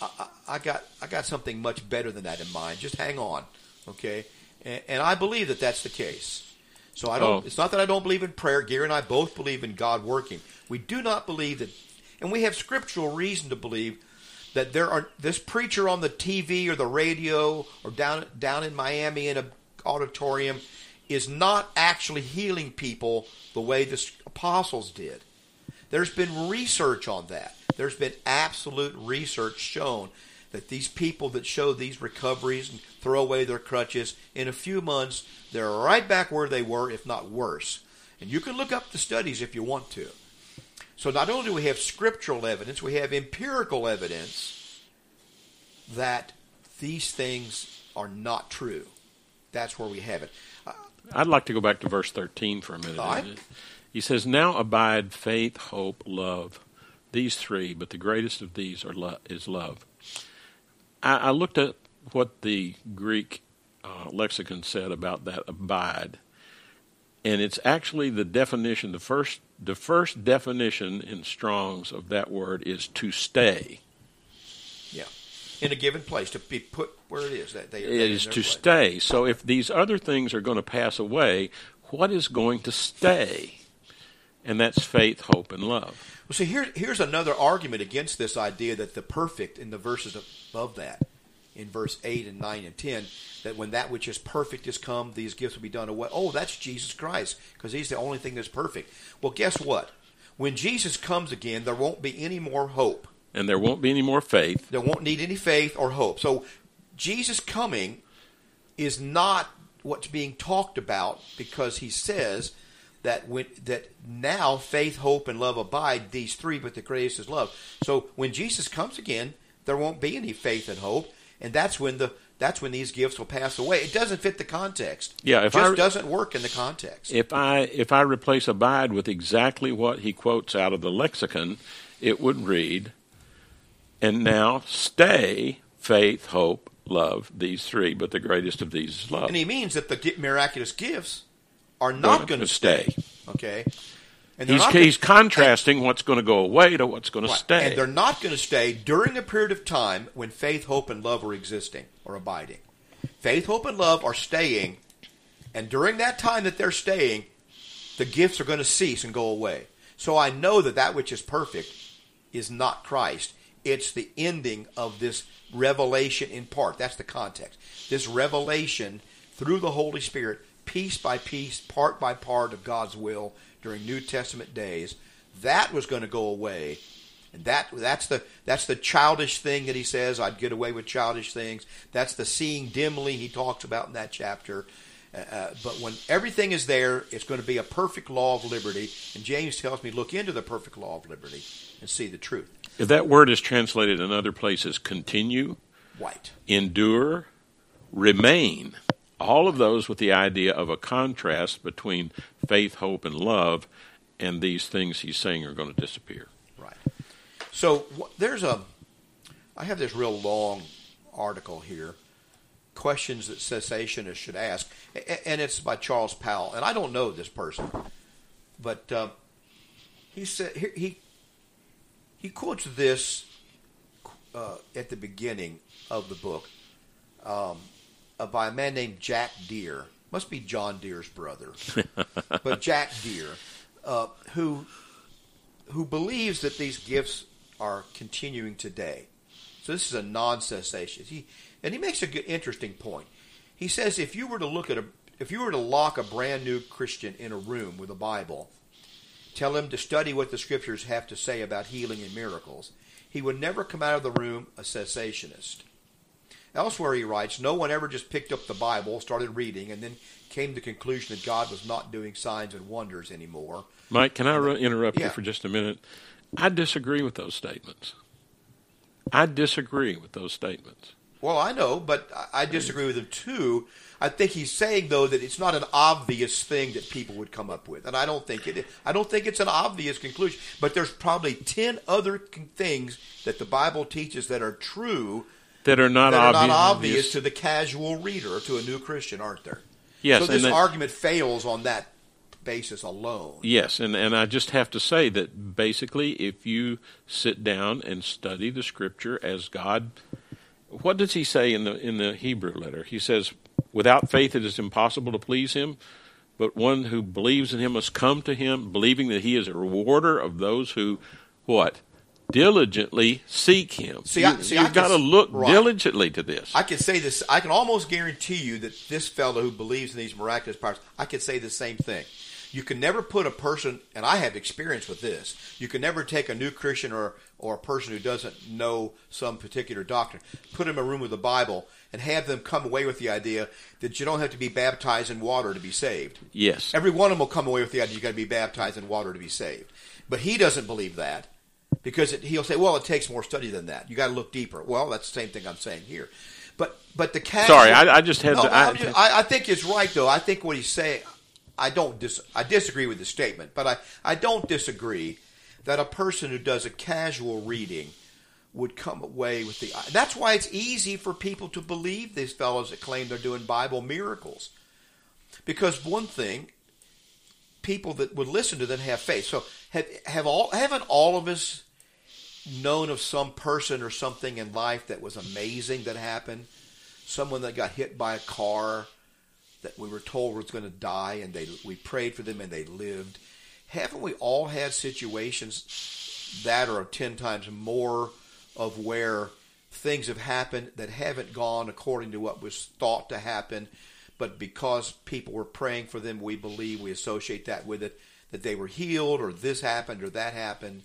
I, I, got, I got something much better than that in mind. Just hang on, okay? And, and I believe that that's the case. So I don't. Oh. It's not that I don't believe in prayer. Gary and I both believe in God working. We do not believe that, and we have scriptural reason to believe that there are this preacher on the TV or the radio or down down in Miami in an auditorium is not actually healing people the way the apostles did. There's been research on that. There's been absolute research shown that these people that show these recoveries and throw away their crutches in a few months they're right back where they were if not worse. And you can look up the studies if you want to. So not only do we have scriptural evidence, we have empirical evidence that these things are not true. That's where we have it. Uh, I'd like to go back to verse 13 for a minute. Right. He says, Now abide faith, hope, love. These three, but the greatest of these are lo- is love. I, I, looked at what the Greek uh, lexicon said about that abide and it's actually the definition. The first, the first definition in Strong's of that word is to stay. Yeah, in a given place to be put where it is. That they it is to place. stay. So if these other things are going to pass away, what is going to stay? And that's faith, hope, and love. Well, see, here, here's another argument against this idea that the perfect in the verses above that in verse 8 and 9 and 10 that when that which is perfect is come, these gifts will be done away. Oh, that's Jesus Christ because he's the only thing that's perfect. Well, guess what? When Jesus comes again, there won't be any more hope. And there won't be any more faith. There won't need any faith or hope. So Jesus coming is not what's being talked about because he says that when that now faith, hope, and love abide, these three, but the greatest is love. So when Jesus comes again, there won't be any faith and hope and that's when the that's when these gifts will pass away. It doesn't fit the context. Yeah, if it just I- doesn't work in the context. If I if I replace abide with exactly what he quotes out of the lexicon, it would read, "And now stay faith, hope, love, these three, but the greatest of these is love." and he means that the miraculous gifts are not going to stay. Okay, and He's, gonna- he's contrasting what's going to go away to what's going to stay. And they're not going to stay during a period of time when faith, hope, and love are existing or abiding. Faith, hope, and love are staying, and during that time that they're staying, the gifts are going to cease and go away. So I know that that which is perfect is not Christ. It's the ending of this revelation in part. That's the context. This revelation through the Holy Spirit, piece by piece, part by part of God's will during New Testament days, that was going to go away. And that that's the that's the childish thing that he says. I'd get away with childish things. That's the seeing dimly he talks about in that chapter. Uh, uh, but when everything is there, it's going to be a perfect law of liberty. And James tells me, look into the perfect law of liberty and see the truth. if that word is translated in other places, continue, White. endure, remain, all of those with the idea of a contrast between faith, hope, and love, and these things he's saying are going to disappear. Right. So there's a, I have this real long article here, questions that cessationists should ask, and it's by Charles Powell, and I don't know this person, but um, he said he, he quotes this uh, at the beginning of the book um, uh, by a man named Jack Deere, must be John Deere's brother, but Jack Deere, uh, who who believes that these gifts are continuing today. So this is a non-cessation. He and he makes a good, interesting point. He says if you were to look at a if you were to lock a brand new Christian in a room with a Bible, tell him to study what the scriptures have to say about healing and miracles, he would never come out of the room a cessationist. Elsewhere, he writes, no one ever just picked up the Bible, started reading, and then came to the conclusion that God was not doing signs and wonders anymore. Mike, can I ru- interrupt Yeah. you for just a minute? I disagree with those statements. I disagree with those statements. Well, I know, but I- I disagree with him too. I think he's saying though that it's not an obvious thing that people would come up with, and I don't think it. I don't think it's an obvious conclusion. But there's probably ten other things that the Bible teaches that are true That are not that are obvious. not obvious to the casual reader, to a new Christian, aren't there? yes, so this that- argument fails on that basis alone. Yes, and, and I just have to say that basically, if you sit down and study the Scripture as God, what does He say in the in the Hebrew letter? He says, "Without faith, it is impossible to please Him." But one who believes in Him must come to Him, believing that He is a rewarder of those who, what, diligently seek Him. See, I- you, have got to look right. diligently to this. I can say this. I can almost guarantee you that this fellow who believes in these miraculous powers, I could say the same thing. You can never put a person, and I have experience with this. You can never take a new Christian or or a person who doesn't know some particular doctrine, put them in a room with the Bible, and have them come away with the idea that you don't have to be baptized in water to be saved. yes, Every one of them will come away with the idea you got to be baptized in water to be saved. But he doesn't believe that because it, he'll say, "Well, it takes more study than that. You got to look deeper." Well, that's the same thing I'm saying here. But but the casual, Sorry, I- I just had no, to- I- just- I, I think it's right though. I think what he's saying. I don't dis, I disagree with the statement, but I, I don't disagree that a person who does a casual reading would come away with the. That's why it's easy for people to believe these fellows that claim they're doing Bible miracles, because one thing, people that would listen to them have faith. So have have all haven't all of us known of some person or something in life that was amazing that happened? Someone that got hit by a car that we were told was going to die, and they we prayed for them and they lived. Haven't we all had situations that are ten times more of where things have happened that haven't gone according to what was thought to happen, but because people were praying for them, we believe we associate that with it that they were healed or this happened or that happened.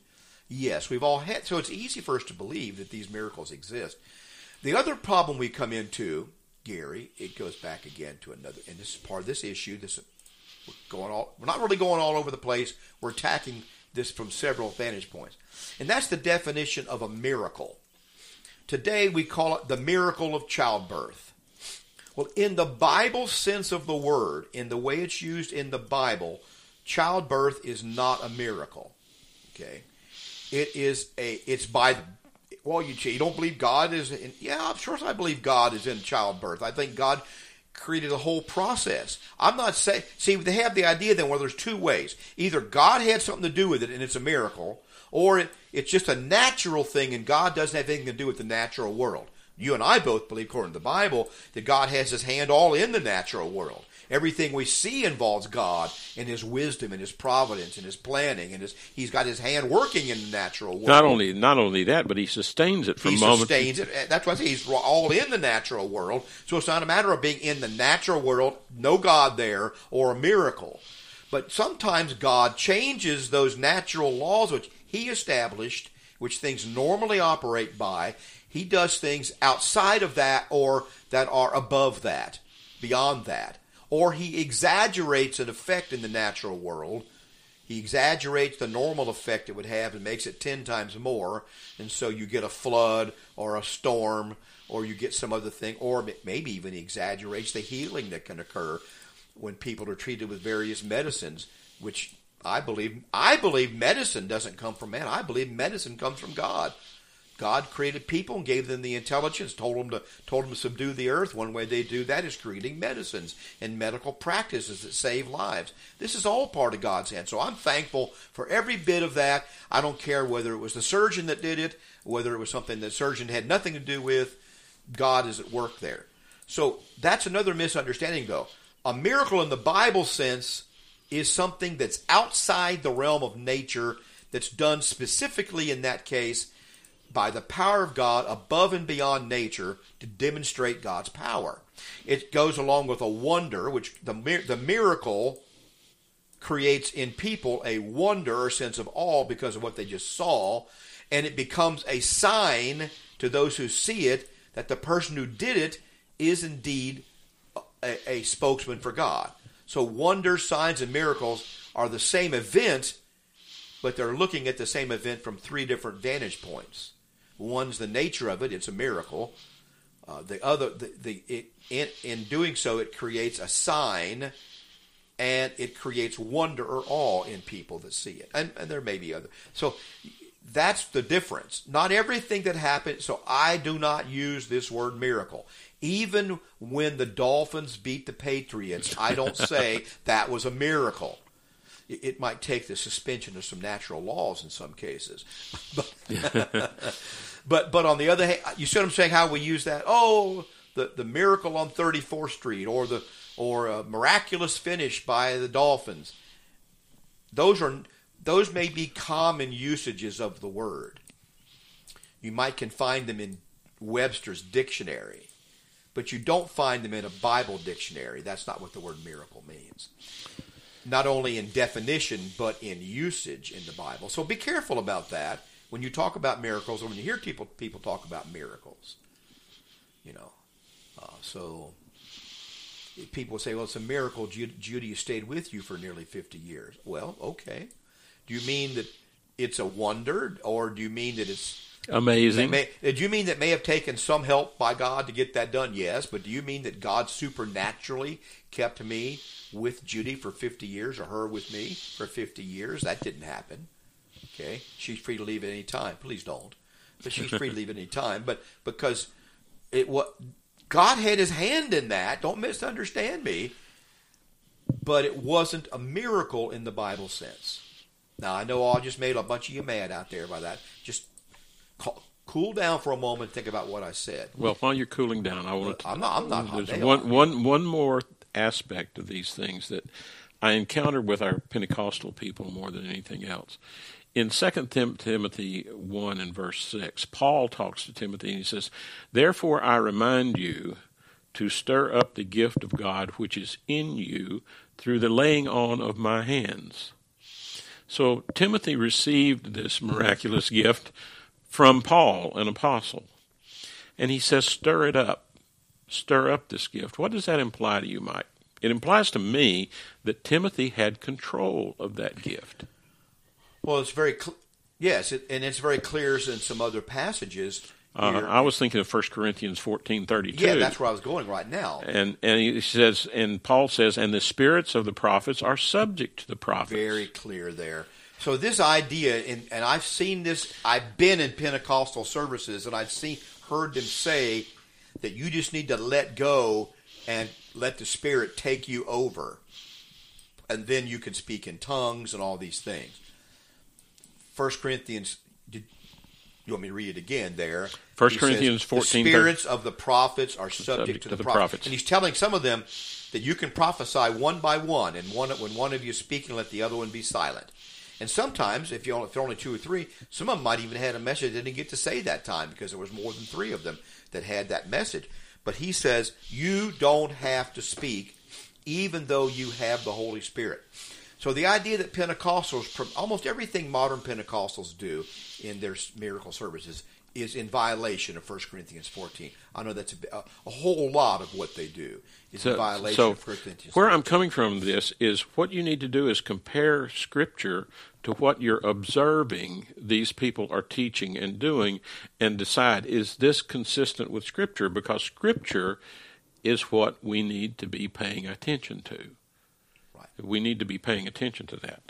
Yes, we've all had. So it's easy for us to believe that these miracles exist. The other problem we come into, Gary, it goes back again to another, and this is part of this issue. This we're going all. We're not really going all over the place. We're attacking this from several vantage points, and that's the definition of a miracle. Today we call it the miracle of childbirth. Well, in the Bible sense of the word, in the way it's used in the Bible, childbirth is not a miracle. Okay, it is a. It's by the. Well, you you don't believe God is in? Yeah, of course I believe God is in childbirth. I think God created a whole process. I'm not saying. See, they have the idea then where there's two ways. Either God had something to do with it and it's a miracle, or it, it's just a natural thing and God doesn't have anything to do with the natural world. You and I both believe, according to the Bible, that God has His hand all in the natural world. Everything we see involves God and His wisdom and His providence and His planning and His, He's got His hand working in the natural world. Not only not only that, but He sustains it from he moment. sustains it. That's why I say He's all in the natural world. So it's not a matter of being in the natural world, no God there, or a miracle. But sometimes God changes those natural laws which He established, which things normally operate by. He does things outside of that or that are above that, beyond that or he exaggerates an effect in the natural world. He exaggerates the normal effect it would have and makes it 10 times more. And so you get a flood or a storm or you get some other thing, or maybe even exaggerates the healing that can occur when people are treated with various medicines, which I believe I believe medicine doesn't come from man. I believe medicine comes from God. God created people and gave them the intelligence, told them to told them to subdue the earth. One way they do that is creating medicines and medical practices that save lives. This is all part of God's hand. So I'm thankful for every bit of that. I don't care whether it was the surgeon that did it, whether it was something the surgeon had nothing to do with. God is at work there. So that's another misunderstanding, though. A miracle in the Bible sense is something that's outside the realm of nature, that's done specifically in that case by the power of God above and beyond nature to demonstrate God's power. It goes along with a wonder, which the, the miracle creates in people a wonder or sense of awe because of what they just saw, and it becomes a sign to those who see it that the person who did it is indeed a, a spokesman for God. So wonders, signs, and miracles are the same event, but they're looking at the same event from three different vantage points. One's the nature of it; it's a miracle. Uh, the other, the, the it, in, in doing so, it creates a sign, and it creates wonder or awe in people that see it. And, and there may be other. So that's the difference. Not everything that happens. So I do not use this word miracle. Even when the Dolphins beat the Patriots, I don't say that was a miracle it might take the suspension of some natural laws in some cases. But, but, but on the other hand, you see what I'm saying? How we use that? Oh, the, the miracle on 34th Street, or the or a miraculous finish by the Dolphins. Those are those may be common usages of the word. You might can find them in Webster's dictionary, but you don't find them in a Bible dictionary. That's not what the word miracle means not only in definition but in usage in the Bible. So be careful about that when you talk about miracles or when you hear people people talk about miracles. You know, uh, so people say, "Well, it's a miracle Judy stayed with you for nearly fifty years." Well, okay. Do you mean that it's a wonder, or do you mean that it's amazing? May, do you mean that may have taken some help by God to get that done? Yes, but do you mean that God supernaturally kept me with Judy for 50 years or her with me for 50 years. That didn't happen. Okay? She's free to leave at any time. Please don't. But she's free to leave at any time. But because it what God had his hand in that, don't misunderstand me. But it wasn't a miracle in the Bible sense. Now I know I just made a bunch of you mad out there by that. Just call, cool down for a moment and think about what I said. Well, while you're cooling down, I want to. I'm not. I'm not. There's one, one, one more aspect of these things that I encounter with our Pentecostal people more than anything else. In 2 Timothy 1 and verse 6, Paul talks to Timothy and he says, Therefore I remind you to stir up the gift of God which is in you through the laying on of my hands. So Timothy received this miraculous gift from Paul, an apostle. And he says, Stir it up stir up this gift. What does that imply to you, Mike? It implies to me that Timothy had control of that gift. Well, it's very cl- yes, it, and it's very clear in some other passages. Uh. I was thinking of 1 Corinthians fourteen thirty two. yeah, that's where I was going right now. and and he says, and Paul says, and the spirits of the prophets are subject to the prophets. Very clear there. So this idea, and, and I've seen this. I've been in Pentecostal services, and I've seen heard them say that you just need to let go and let the Spirit take you over, and then you can speak in tongues and all these things. First Corinthians. Did, you want me to read it again there? First He says, Corinthians 14, The spirits of the prophets are subject, to, the, prophets. prophets. And he's telling some of them that you can prophesy one by one, and one when one of you is speaking, let the other one be silent. And sometimes, if you only, if there are only two or three, some of them might even had a message they didn't get to say that time because there was more than three of them that had that message. But he says you don't have to speak, even though you have the Holy Spirit. So the idea that Pentecostals, almost everything modern Pentecostals do in their miracle services, is in violation of 1 Corinthians 14. I know that's a, a whole lot of what they do is in violation so of 1 Corinthians. where I'm coming from this is what you need to do is compare Scripture to what you're observing these people are teaching and doing, and decide is this consistent with Scripture? Because Scripture is what we need to be paying attention to. We need to be paying attention to that.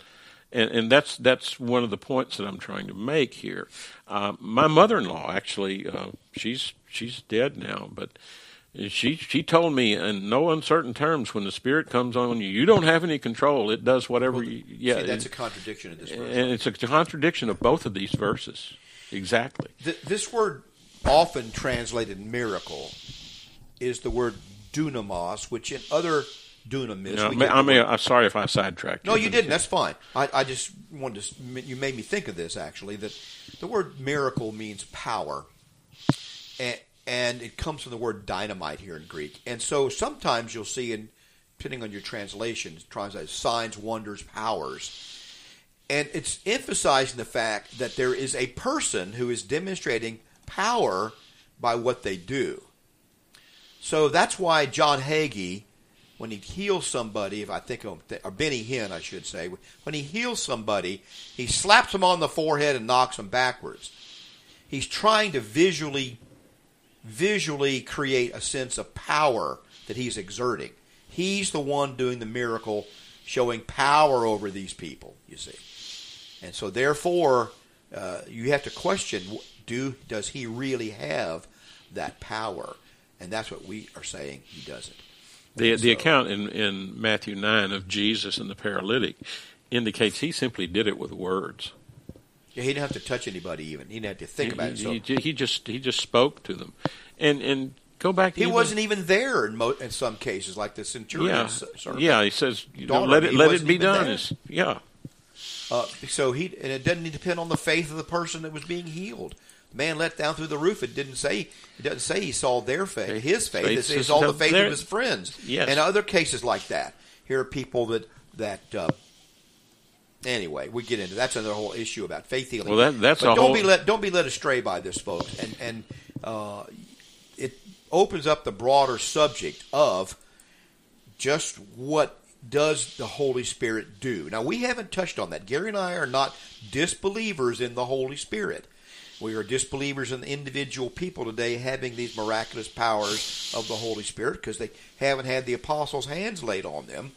And, and that's that's one of the points that I'm trying to make here. Uh, my mother-in-law, actually, uh, she's she's dead now, but she she told me in no uncertain terms when the spirit comes on you, you don't have any control. It does whatever you. Yeah, See, that's a contradiction in this verse. and it's a contradiction of both of these verses. Exactly. Th- this word, often translated miracle, is the word dunamos, which in other dunamis. No, we ma- get I mean, I'm sorry if I sidetracked. no, you, you didn't. That's fine. I, I just wanted to. You made me think of this actually. That the word miracle means power, and, and it comes from the word dynamite here in Greek. And so sometimes you'll see in depending on your translation, translates signs, wonders, powers. And it's emphasizing the fact that there is a person who is demonstrating power by what they do. So that's why John Hagee, when he heals somebody, if I think of, or Benny Hinn, I should say, when he heals somebody, he slaps them on the forehead and knocks them backwards. He's trying to visually, visually create a sense of power that he's exerting. He's the one doing the miracle, showing power over these people. You see, and so therefore, uh, you have to question: Do does he really have that power? And that's what we are saying he doesn't. The the account in, in Matthew nine of Jesus and the paralytic indicates he simply did it with words. Yeah, he didn't have to touch anybody even. He didn't have to think about it. So he, he, he just he just spoke to them, and and go back. To he even- wasn't even there in, mo- in some cases, like the centurion. Yeah, yeah. He says, know, let it let it be done. It's- yeah, Uh, so he and it doesn't depend on the faith of the person that was being healed. Man let down through the roof. It didn't say. It doesn't say he saw their faith, his faith. Faith It says saw the faith their- of his friends. Yes. And other cases like that. Here are people that that. Uh, anyway, we get into that's another whole issue about faith healing. Well, that- that's but a don't whole- be let don't be led astray by this, folks. And and uh, it opens up the broader subject of just what does the Holy Spirit do? Now, we haven't touched on that. Gary and I are not disbelievers in the Holy Spirit. We are disbelievers in individual people today having these miraculous powers of the Holy Spirit because they haven't had the apostles' hands laid on them.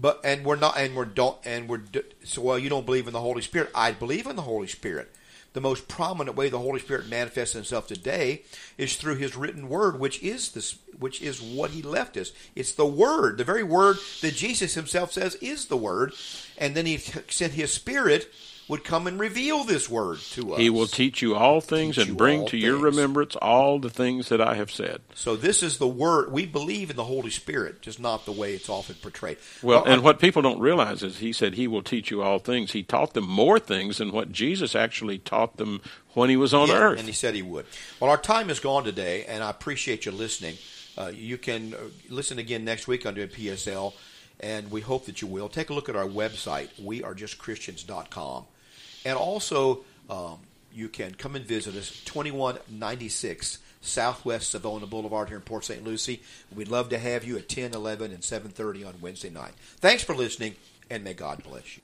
But and we're not and we're don't and we're so well. You don't believe in the Holy Spirit. I believe in the Holy Spirit. The most prominent way the Holy Spirit manifests Himself today is through His written Word, which is this, which is what He left us. It's the Word, the very Word that Jesus Himself says is the Word, and then He sent His Spirit would come and reveal this Word to us. he will teach you all things Teach and bring to your remembrance all the things that I have said. So this is the Word. We believe in the Holy Spirit, just not the way it's often portrayed. Well, I- and what people don't realize is he said he will teach you all things. He taught them more things than what Jesus actually taught them when he was on Yeah, earth. And he said he would. Well, our time is gone today, and I appreciate you listening. Uh, you can uh, listen again next week on WPSL, and we hope that you will. Take a look at our website, wearejustchristians.com. And also, um, you can come and visit us, 2196 Southwest Savona Boulevard here in Port St. Lucie. We'd love to have you at 10, 11, and 7.30 on Wednesday night. Thanks for listening, and may God bless you.